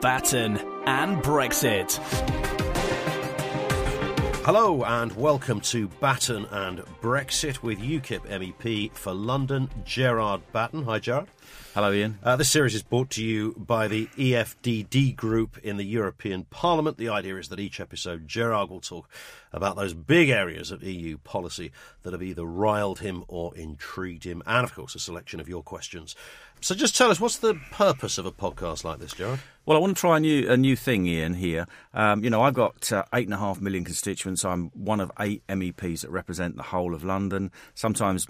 Batten and Brexit. Hello and welcome to Batten and Brexit with UKIP MEP for London, Gerard Batten. Hi, Gerard. Hello, Ian. Uh, this series is brought to you by the EFDD group in the European Parliament. The idea is that each episode, Gerard will talk about those big areas of EU policy that have either riled him or intrigued him, and of course, a selection of your questions. So, just tell us, what's the purpose of a podcast like this, Gerard? Well, I want to try a new a new thing, Ian. Here, um, you know, I've got uh, eight and a half million constituents. I'm one of eight MEPs that represent the whole of London. Sometimes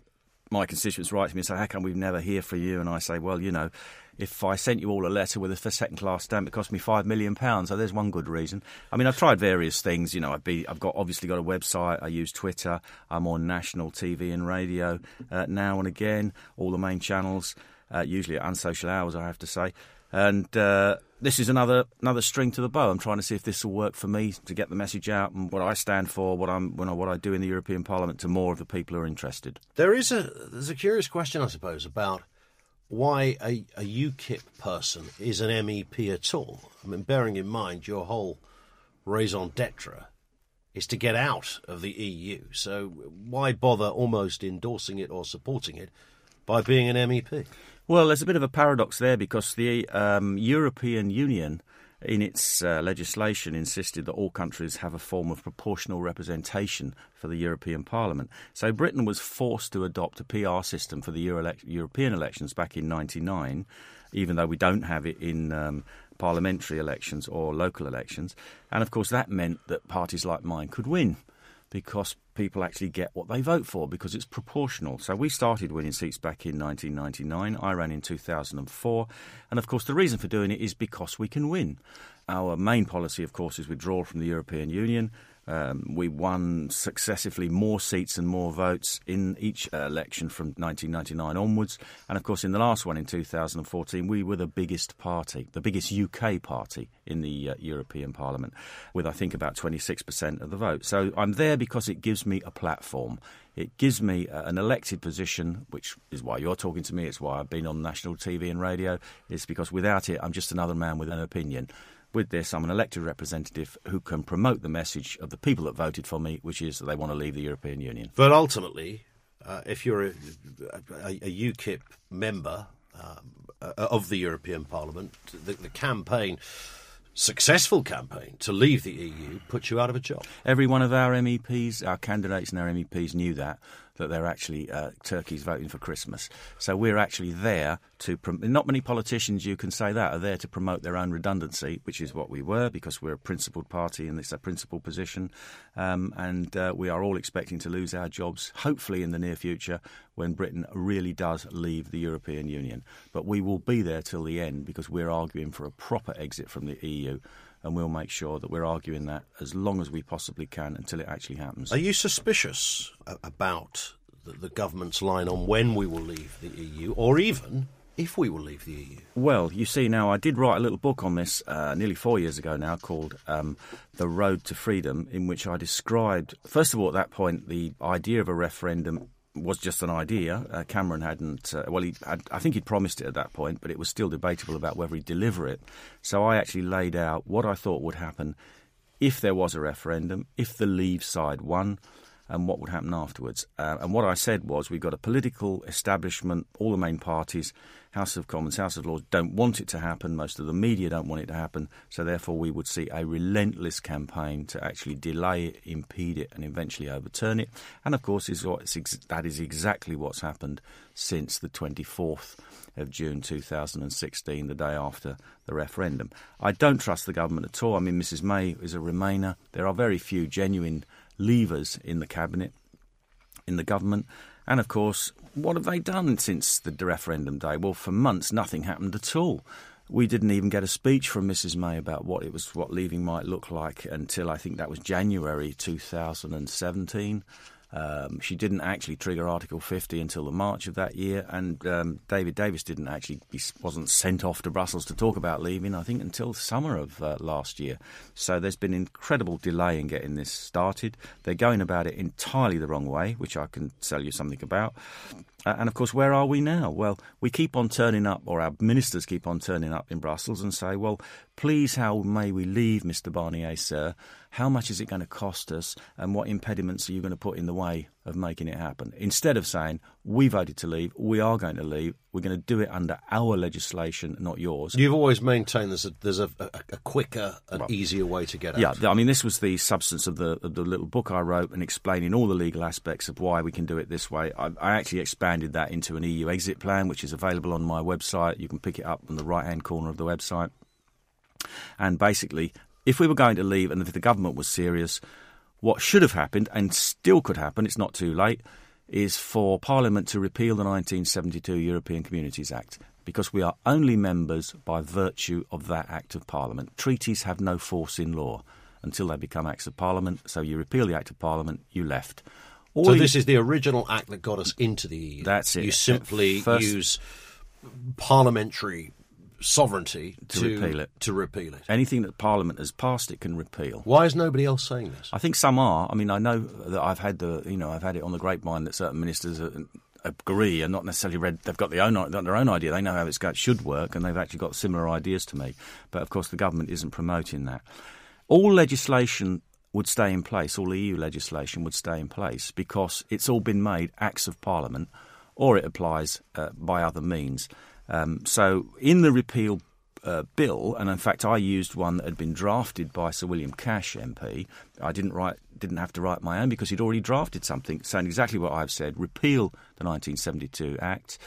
my constituents write to me and say, "How come we've never hear from you?" And I say, "Well, you know." If I sent you all a letter with a second class stamp, it cost me five million pounds. So there's one good reason. I mean, I've tried various things. You know, I've, be, I've got obviously got a website. I use Twitter. I'm on national TV and radio uh, now and again, all the main channels. Uh, usually at unsocial hours, I have to say. And uh, this is another another string to the bow. I'm trying to see if this will work for me to get the message out and what I stand for, what I'm when I, what I do in the European Parliament to more of the people who are interested. There is a there's a curious question, I suppose, about why a, a UKIP person is an MEP at all. I mean, bearing in mind your whole raison d'etre is to get out of the EU. So why bother almost endorsing it or supporting it by being an MEP? Well, there's a bit of a paradox there because the um, European Union, in its uh, legislation, insisted that all countries have a form of proportional representation for the European Parliament. So Britain was forced to adopt a PR system for the Euro- European elections back in '99, even though we don't have it in. Um, parliamentary elections or local elections. And of course, that meant that parties like mine could win because people actually get what they vote for because it's proportional. So we started winning seats back in 1999. I ran in 2004. And of course, the reason for doing it is because we can win. Our main policy, of course, is withdrawal from the European Union. Um, we won successively more seats and more votes in each election from 1999 onwards. And of course, in the last one in 2014, we were the biggest party, the biggest UK party in the uh, European Parliament, with I think about 26% of the vote. So I'm there because it gives me a platform. It gives me uh, an elected position, which is why you're talking to me. It's why I've been on national TV and radio. It's because without it, I'm just another man with an opinion with this, I'm an elected representative who can promote the message of the people that voted for me, which is that they want to leave the European Union. But ultimately, uh, if you're a, a, a UKIP member um, uh, of the European Parliament, the, the campaign successful campaign to leave the EU puts you out of a job. Every one of our MEPs, our candidates and our MEPs knew that that they're actually uh, turkeys voting for Christmas. So we're actually there to. Prom- not many politicians you can say that are there to promote their own redundancy, which is what we were because we're a principled party and it's a principled position. Um, and uh, we are all expecting to lose our jobs, hopefully in the near future, when Britain really does leave the European Union. But we will be there till the end because we're arguing for a proper exit from the EU and we'll make sure that we're arguing that as long as we possibly can until it actually happens. Are you suspicious about the, the government's line on when we will leave the EU, or even if we will leave the EU? Well, you see, now I did write a little book on this uh, nearly four years ago now called um, The Road to Freedom, in which I described, first of all, at that point, the idea of a referendum was just an idea. Uh, Cameron hadn't, uh, well, he, I think he'd promised it at that point, but it was still debatable about whether he'd deliver it. So I actually laid out what I thought would happen if there was a referendum, if the Leave side won, and what would happen afterwards. Uh, and what I said was we've got a political establishment, all the main parties, House of Commons, House of Lords don't want it to happen. Most of the media don't want it to happen. So therefore, we would see a relentless campaign to actually delay it, impede it, and eventually overturn it. And of course, is what, that is exactly what's happened since the 24th of June 2016, the day after the referendum. I don't trust the government at all. I mean, Mrs May is a Remainer. There are very few genuine leavers in the cabinet, in the government. And of course, what have they done since the referendum day? Well, for months, nothing happened at all. We didn't even get a speech from Mrs May about what it was, what leaving might look like until I think that was January 2017. Um, she didn't actually trigger Article 50 until the March of that year, and um, David Davis didn't actually he wasn't sent off to Brussels to talk about leaving. I think until summer of uh, last year. So there's been incredible delay in getting this started. They're going about it entirely the wrong way, which I can tell you something about. Uh, and of course, where are we now? Well, we keep on turning up, or our ministers keep on turning up in Brussels and say, well, please, how may we leave, Mr. Barnier, sir? How much is it going to cost us? And what impediments are you going to put in the way of making it happen? Instead of saying, we voted to leave, we are going to leave, we're going to do it under our legislation, not yours. You've always maintained there's a, there's a, a, a quicker and well, easier way to get out. Yeah, I mean, this was the substance of the, of the little book I wrote and explaining all the legal aspects of why we can do it this way. I, I actually expanded that into an EU exit plan, which is available on my website. You can pick it up on the right hand corner of the website. And basically, if we were going to leave and if the government was serious, what should have happened and still could happen, it's not too late, is for Parliament to repeal the 1972 European Communities Act because we are only members by virtue of that Act of Parliament. Treaties have no force in law until they become Acts of Parliament, so you repeal the Act of Parliament, you left. All so this is the original act that got us into the EU. That's it. You simply First, use parliamentary sovereignty to, to, repeal it. To repeal it. Anything that Parliament has passed, it can repeal. Why is nobody else saying this? I think some are. I mean, I know that I've had the you know I've had it on the grapevine that certain ministers are, agree and not necessarily read. They've got their own their own idea. They know how it should work, and they've actually got similar ideas to me. But of course, the government isn't promoting that. All legislation would stay in place. All EU legislation would stay in place because it's all been made acts of Parliament, or it applies uh, by other means. Um, so in the repeal uh, bill, and in fact, I used one that had been drafted by Sir William Cash MP. I didn't write, didn't have to write my own because he'd already drafted something saying exactly what I've said: repeal the 1972 Act.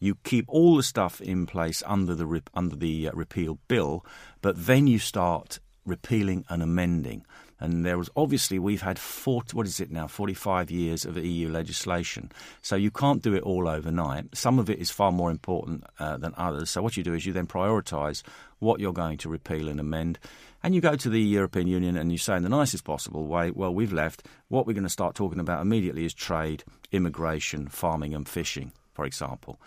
You keep all the stuff in place under the under the uh, repeal bill, but then you start repealing and amending. And there was obviously we've had 40, what is it now, 45 years of EU legislation. So you can't do it all overnight. Some of it is far more important uh, than others. So what you do is you then prioritise what you're going to repeal and amend. And you go to the European Union and you say in the nicest possible way, well, we've left. What we're going to start talking about immediately is trade, immigration, farming, and fishing, for example.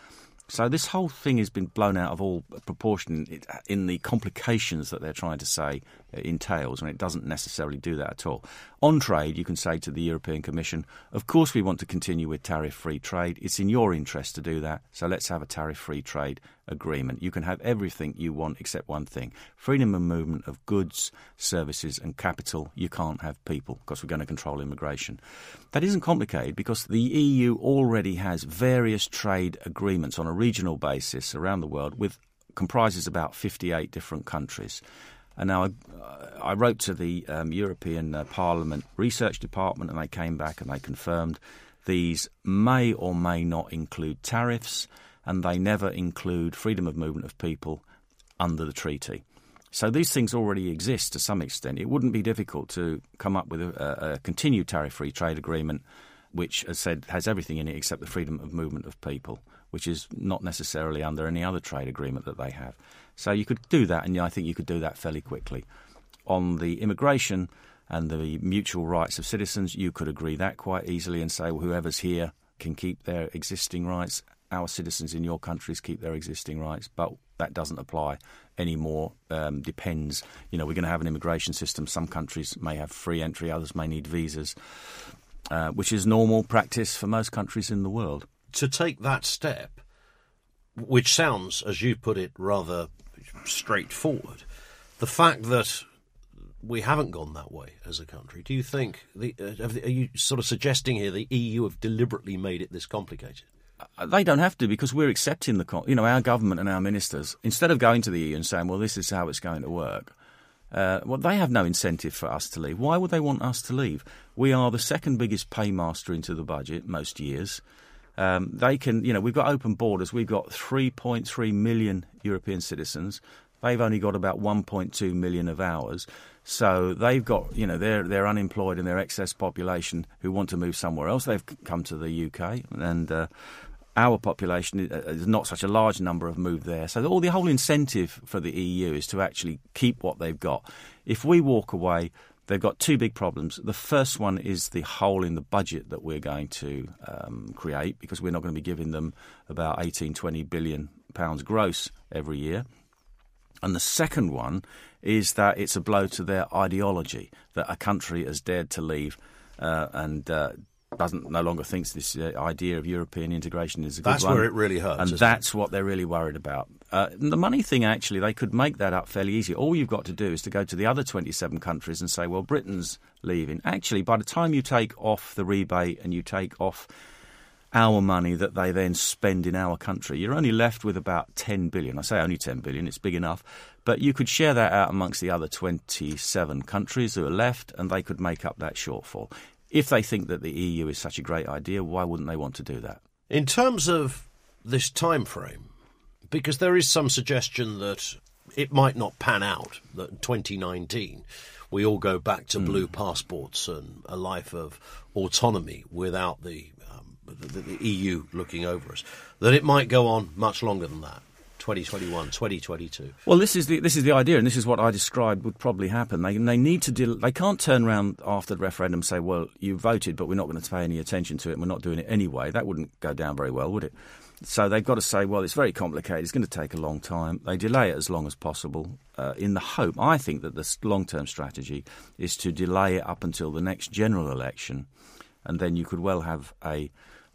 So this whole thing has been blown out of all proportion in the complications that they're trying to say entails, and it doesn't necessarily do that at all. On trade, you can say to the European Commission, of course we want to continue with tariff-free trade. It's in your interest to do that, so let's have a tariff-free trade agreement. You can have everything you want except one thing freedom of movement of goods, services, and capital. You can't have people because we're going to control immigration. That isn't complicated because the EU already has various trade agreements on a regional basis around the world with comprises about 58 different countries. And now I, I wrote to the um, European uh, Parliament Research Department and they came back and they confirmed these may or may not include tariffs and they never include freedom of movement of people under the treaty. So these things already exist to some extent. It wouldn't be difficult to come up with a, a continued tariff-free trade agreement, which, as said, has everything in it except the freedom of movement of people, which is not necessarily under any other trade agreement that they have. So you could do that, and I think you could do that fairly quickly. On the immigration and the mutual rights of citizens, you could agree that quite easily and say, well, whoever's here can keep their existing rights our citizens in your countries keep their existing rights, but that doesn't apply anymore. Um, depends, you know, we're going to have an immigration system. Some countries may have free entry, others may need visas, uh, which is normal practice for most countries in the world. To take that step, which sounds, as you put it, rather straightforward, the fact that we haven't gone that way as a country. Do you think the, uh, are you sort of suggesting here the EU have deliberately made it this complicated? Uh, they don't have to because we're accepting the, you know, our government and our ministers, instead of going to the EU and saying, well, this is how it's going to work, uh, well, they have no incentive for us to leave. Why would they want us to leave? We are the second biggest paymaster into the budget most years. Um, they can, you know, we've got open borders. We've got 3.3 million European citizens. They've only got about 1.2 million of ours. So they've got, you know, they're, they're unemployed and their excess population who want to move somewhere else. They've come to the UK and uh, our population is not such a large number have moved there. So all the whole incentive for the EU is to actually keep what they've got. If we walk away, they've got two big problems. The first one is the hole in the budget that we're going to um, create because we're not going to be giving them about 18, 20 billion pounds gross every year. And the second one is that it's a blow to their ideology that a country has dared to leave uh, and uh, doesn't no longer thinks this uh, idea of European integration is a That's good one. where it really hurts, and isn't it? that's what they're really worried about. Uh, the money thing, actually, they could make that up fairly easy. All you've got to do is to go to the other 27 countries and say, well, Britain's leaving. Actually, by the time you take off the rebate and you take off our money that they then spend in our country, you're only left with about 10 billion. I say only 10 billion, it's big enough. But you could share that out amongst the other 27 countries who are left and they could make up that shortfall. If they think that the EU is such a great idea, why wouldn't they want to do that? In terms of this time frame, because there is some suggestion that it might not pan out, that in 2019 we all go back to blue passports and a life of autonomy without the, um, the, the EU looking over us, that it might go on much longer than that. 2021, 2022. Well, this is the this is the idea, and this is what I described would probably happen. They they need to del- they can't turn around after the referendum and say, well, you voted, but we're not going to pay any attention to it. and We're not doing it anyway. That wouldn't go down very well, would it? So they've got to say, well, it's very complicated. It's going to take a long time. They delay it as long as possible, uh, in the hope. I think that the long term strategy is to delay it up until the next general election, and then you could well have a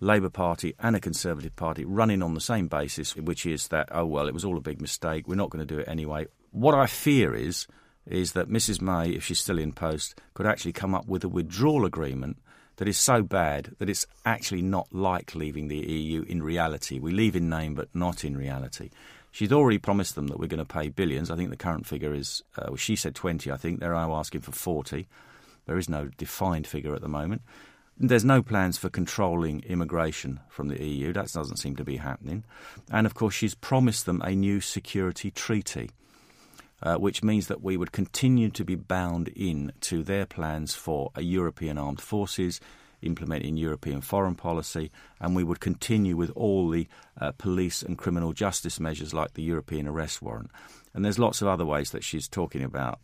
Labour Party and a Conservative Party running on the same basis, which is that oh well, it was all a big mistake. We're not going to do it anyway. What I fear is is that Mrs May, if she's still in post, could actually come up with a withdrawal agreement that is so bad that it's actually not like leaving the EU in reality. We leave in name, but not in reality. She's already promised them that we're going to pay billions. I think the current figure is, uh, well, she said 20, I think. They're now asking for 40. There is no defined figure at the moment. There's no plans for controlling immigration from the EU. That doesn't seem to be happening. And of course, she's promised them a new security treaty, uh, which means that we would continue to be bound in to their plans for a European armed forces, implementing European foreign policy, and we would continue with all the uh, police and criminal justice measures like the European arrest warrant. And there's lots of other ways that she's talking about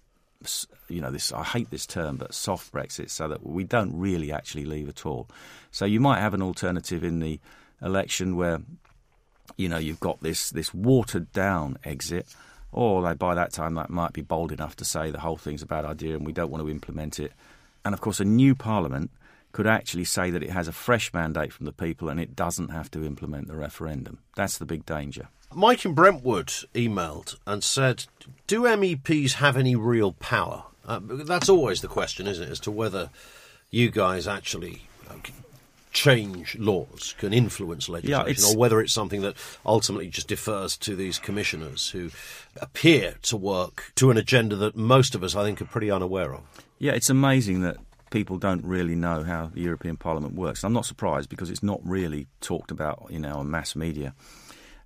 you know this I hate this term but soft Brexit so that we don't really actually leave at all. So you might have an alternative in the election where you know you've got this this watered down exit or by that time that might be bold enough to say the whole thing's a bad idea and we don't want to implement it. And of course a new parliament could actually say that it has a fresh mandate from the people and it doesn't have to implement the referendum. That's the big danger. Mike in Brentwood emailed and said, "Do MEPs have any real power?" Uh, that's always the question, isn't it, as to whether you guys actually uh, change laws, can influence legislation, Yeah, or whether it's something that ultimately just defers to these commissioners who appear to work to an agenda that most of us, I think, are pretty unaware of. Yeah, it's amazing that people don't really know how the European Parliament works. I'm not surprised because it's not really talked about in our mass media,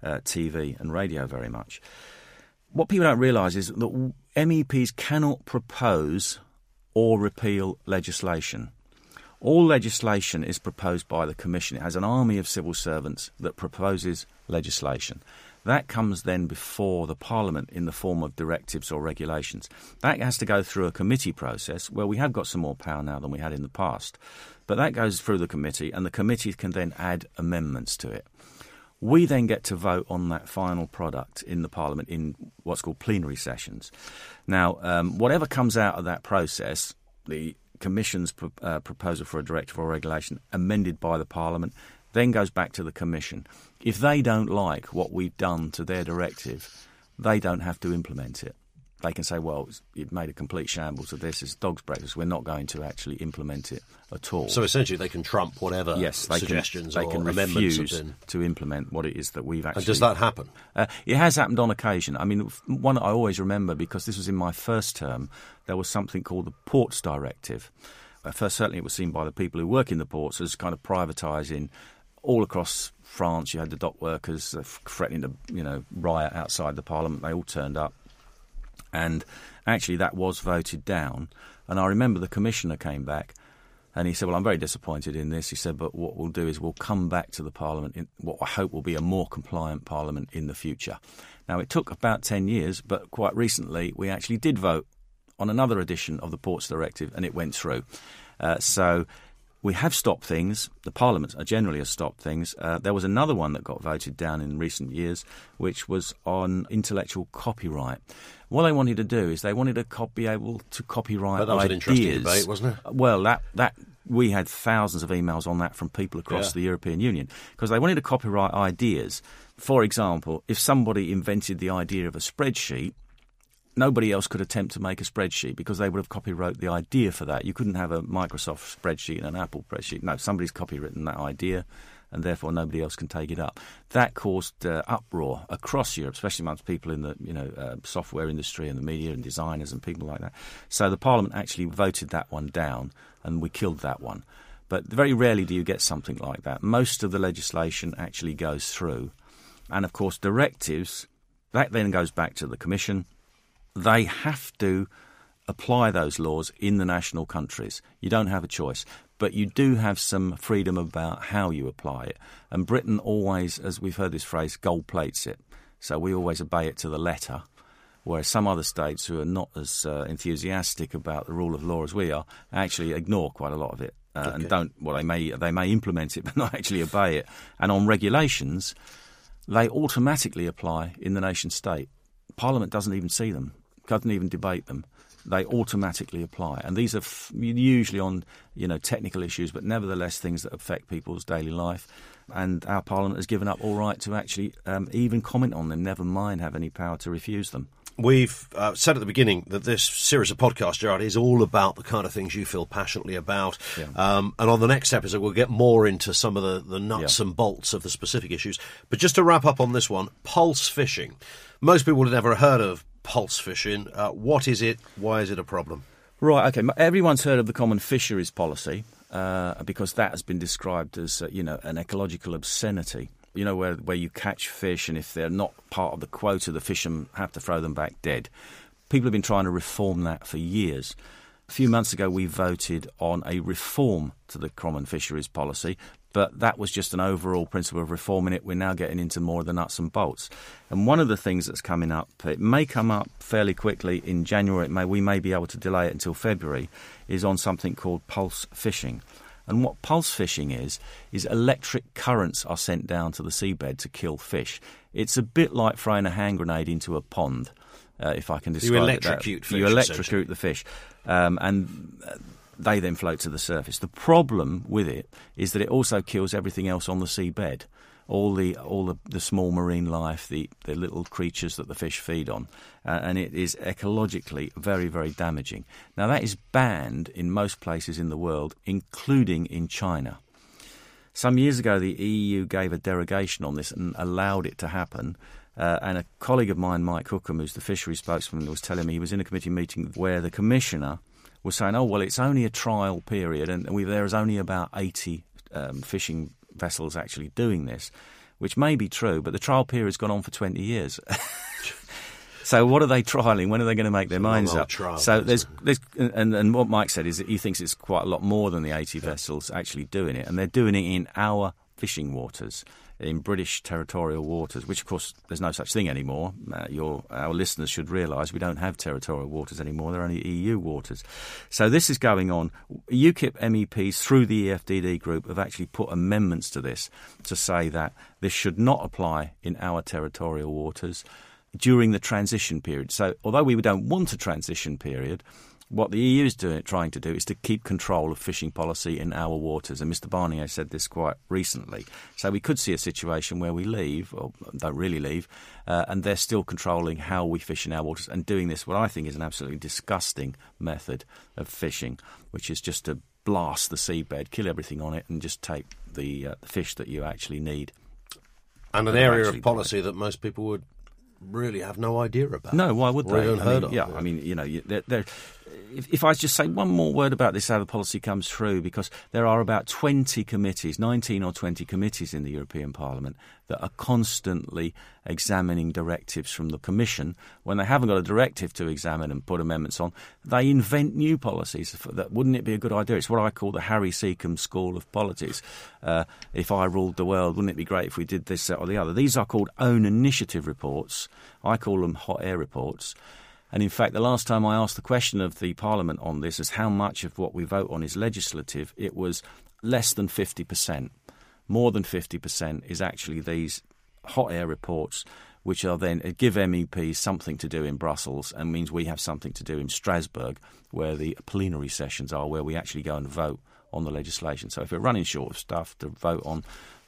uh, TV and radio very much. What people don't realise is that MEPs cannot propose or repeal legislation. All legislation is proposed by the Commission. It has an army of civil servants that proposes legislation. That comes then before the Parliament in the form of directives or regulations. That has to go through a committee process where we have got some more power now than we had in the past. But that goes through the committee, and the committee can then add amendments to it. We then get to vote on that final product in the Parliament in what's called plenary sessions. Now, um, whatever comes out of that process, the Commission's uh, proposal for a directive or regulation amended by the Parliament then goes back to the Commission. If they don't like what we've done to their directive, they don't have to implement it. They can say, well, you've made a complete shambles of this, it's dog's breakfast, we're not going to actually implement it at all. So essentially, they can trump whatever yes, they suggestions can, they or can refuse to implement what it is that we've actually. And does that happen? Uh, it has happened on occasion. I mean, one I always remember because this was in my first term. There was something called the Ports Directive. Uh, first, certainly, it was seen by the people who work in the ports as kind of privatising all across France. You had the dock workers uh, threatening to, you know, riot outside the Parliament. They all turned up, and actually, that was voted down. And I remember the commissioner came back. And he said, Well, I'm very disappointed in this. He said, But what we'll do is we'll come back to the Parliament in what I hope will be a more compliant Parliament in the future. Now, it took about 10 years, but quite recently we actually did vote on another edition of the Ports Directive and it went through. Uh, so we have stopped things. The parliaments are generally has stopped things. Uh, there was another one that got voted down in recent years, which was on intellectual copyright. What they wanted to do is they wanted to co- be able to copyright But that was an interesting debate, wasn't it? Well, that that We had thousands of emails on that from people across Yeah. the European Union because they wanted to copyright ideas. For example, if somebody invented the idea of a spreadsheet, nobody else could attempt to make a spreadsheet because they would have copyrighted the idea for that. You couldn't have a Microsoft spreadsheet and an Apple spreadsheet. No, somebody's copywritten that idea, and therefore nobody else can take it up. That caused uh, uproar across Europe, especially amongst people in the you know uh, software industry and the media and designers and people like that. So the Parliament actually voted that one down, and we killed that one. But very rarely do you get something like that. Most of the legislation actually goes through. And of course, directives, that then goes back to the Commission. They have to apply those laws in the national countries. You don't have a choice. But you do have some freedom about how you apply it. And Britain always, as we've heard this phrase, gold plates it. So we always obey it to the letter. Whereas some other states who are not as uh, enthusiastic about the rule of law as we are actually ignore quite a lot of it uh, and don't. Well, they may they may implement it, but not actually obey it. And on regulations, they automatically apply in the nation state. Parliament doesn't even see them, doesn't even debate them. They automatically apply, and these are f- usually on you know technical issues, but nevertheless things that affect people's daily life. And our Parliament has given up all right to actually um, even comment on them, never mind have any power to refuse them. We've uh, said at the beginning that this series of podcasts, Gerard, is all about the kind of things you feel passionately about. Yeah. Um, and on the next episode, we'll get more into some of the, the nuts Yeah. and bolts of the specific issues. But just to wrap up on this one, pulse fishing. Most people have never heard of pulse fishing. Uh, what is it? Why is it a problem? Right. Okay. Everyone's heard of the common fisheries policy uh, because that has been described as uh, you know an ecological obscenity. You know where where you catch fish and if they're not part of the quota, the fishermen have to throw them back dead. People have been trying to reform that for years. A few months ago, we voted on a reform to the common fisheries policy, but that was just an overall principle of reforming it. We're now getting into more of the nuts and bolts. And one of the things that's coming up, it may come up fairly quickly in January, it may, we may be able to delay it until February, is on something called pulse fishing. And what pulse fishing is, is electric currents are sent down to the seabed to kill fish. It's a bit like throwing a hand grenade into a pond, uh, if I can describe it that- electrocute fish, You electrocute the fish. Um, and uh, they then float to the surface. The problem with it is that it also kills everything else on the seabed. All the all the, the small marine life, the, the little creatures that the fish feed on, uh, and it is ecologically very very damaging. Now that is banned in most places in the world, including in China. Some years ago, the EU gave a derogation on this and allowed it to happen. Uh, and a colleague of mine, Mike Hookem, who's the fisheries spokesman, was telling me he was in a committee meeting where the commissioner was saying, "Oh well, it's only a trial period, and we, there is only about 80 um, fishing vessels actually doing this," which may be true, but the trial period's gone on for 20 years. So what are they trialing? When are they going to make their minds up? trial, so there's, there's and, and what Mike said is that he thinks it's quite a lot more than the 80 vessels actually doing it, and they're doing it in our fishing waters, in British territorial waters, which of course there's no such thing anymore. Uh, your our listeners should realise we don't have territorial waters anymore; they're only EU waters. So this is going on. UKIP MEPs through the EFDD group have actually put amendments to this to say that this should not apply in our territorial waters during the transition period. So, although we don't want a transition period, what the EU is doing, trying to do is to keep control of fishing policy in our waters. And Mr. Barnier said this quite recently. So, we could see a situation where we leave, or don't really leave, uh, and they're still controlling how we fish in our waters and doing this, what I think is an absolutely disgusting method of fishing, which is just to blast the seabed, kill everything on it, and just take the, uh, the fish that you actually need. And an area of policy that most people would really have no idea about. No, why would they? even I heard mean, of, yeah, yeah. I mean, you know, they're, they're, if, if I just say one more word about this, how the policy comes through, because there are about 20 committees, 19 or 20 committees in the European Parliament that are constantly examining directives from the Commission. When they haven't got a directive to examine and put amendments on, they invent new policies. That wouldn't it be a good idea? It's what I call the Harry Secombe School of Politics. Uh, if I ruled the world, wouldn't it be great if we did this, that, or the other? These are called own initiative reports. I call them hot air reports. And in fact, the last time I asked the question of the Parliament on this is how much of what we vote on is legislative, it was less than 50%. More than 50% is actually these hot air reports, which are then uh, give MEPs something to do in Brussels and means we have something to do in Strasbourg, where the plenary sessions are, where we actually go and vote on the legislation. So if we're running short of stuff to vote on,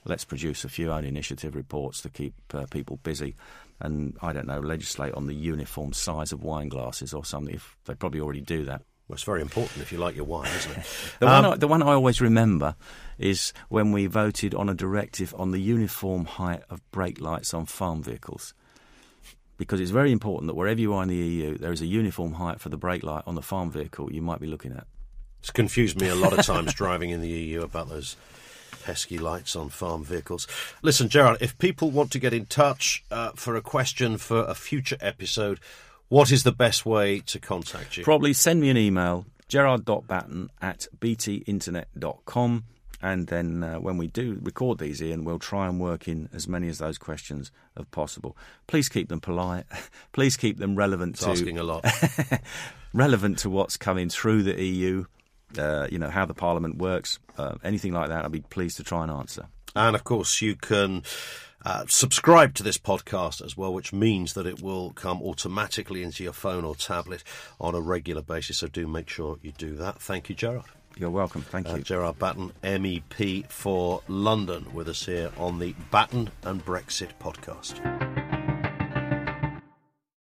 let's produce a few own initiative reports to keep uh, people busy. And I don't know, legislate on the uniform size of wine glasses or something. If they probably already do that. Well, it's very important if you like your wine, isn't it? The, Um, one I, the one I always remember is when we voted on a directive on the uniform height of brake lights on farm vehicles. Because it's very important that wherever you are in the EU, there is a uniform height for the brake light on the farm vehicle you might be looking at. It's confused me a lot of times driving in the EU about those pesky lights on farm vehicles. Listen, Gerard, if people want to get in touch uh, for a question for a future episode, what is the best way to contact you? Probably send me an email, gerard.batten at btinternet.com. And then uh, when we do record these, Ian, we'll try and work in as many of those questions as possible. Please keep them polite. Please keep them relevant It's to asking a lot. relevant to what's coming through the EU. Uh, you know how the Parliament works, uh, anything like that. I'd be pleased to try and answer. And of course, you can uh, subscribe to this podcast as well, which means that it will come automatically into your phone or tablet on a regular basis. So do make sure you do that. Thank you, Gerard. You're welcome. Thank Uh, you. Gerard Batten, MEP for London, with us here on the Batten and Brexit podcast.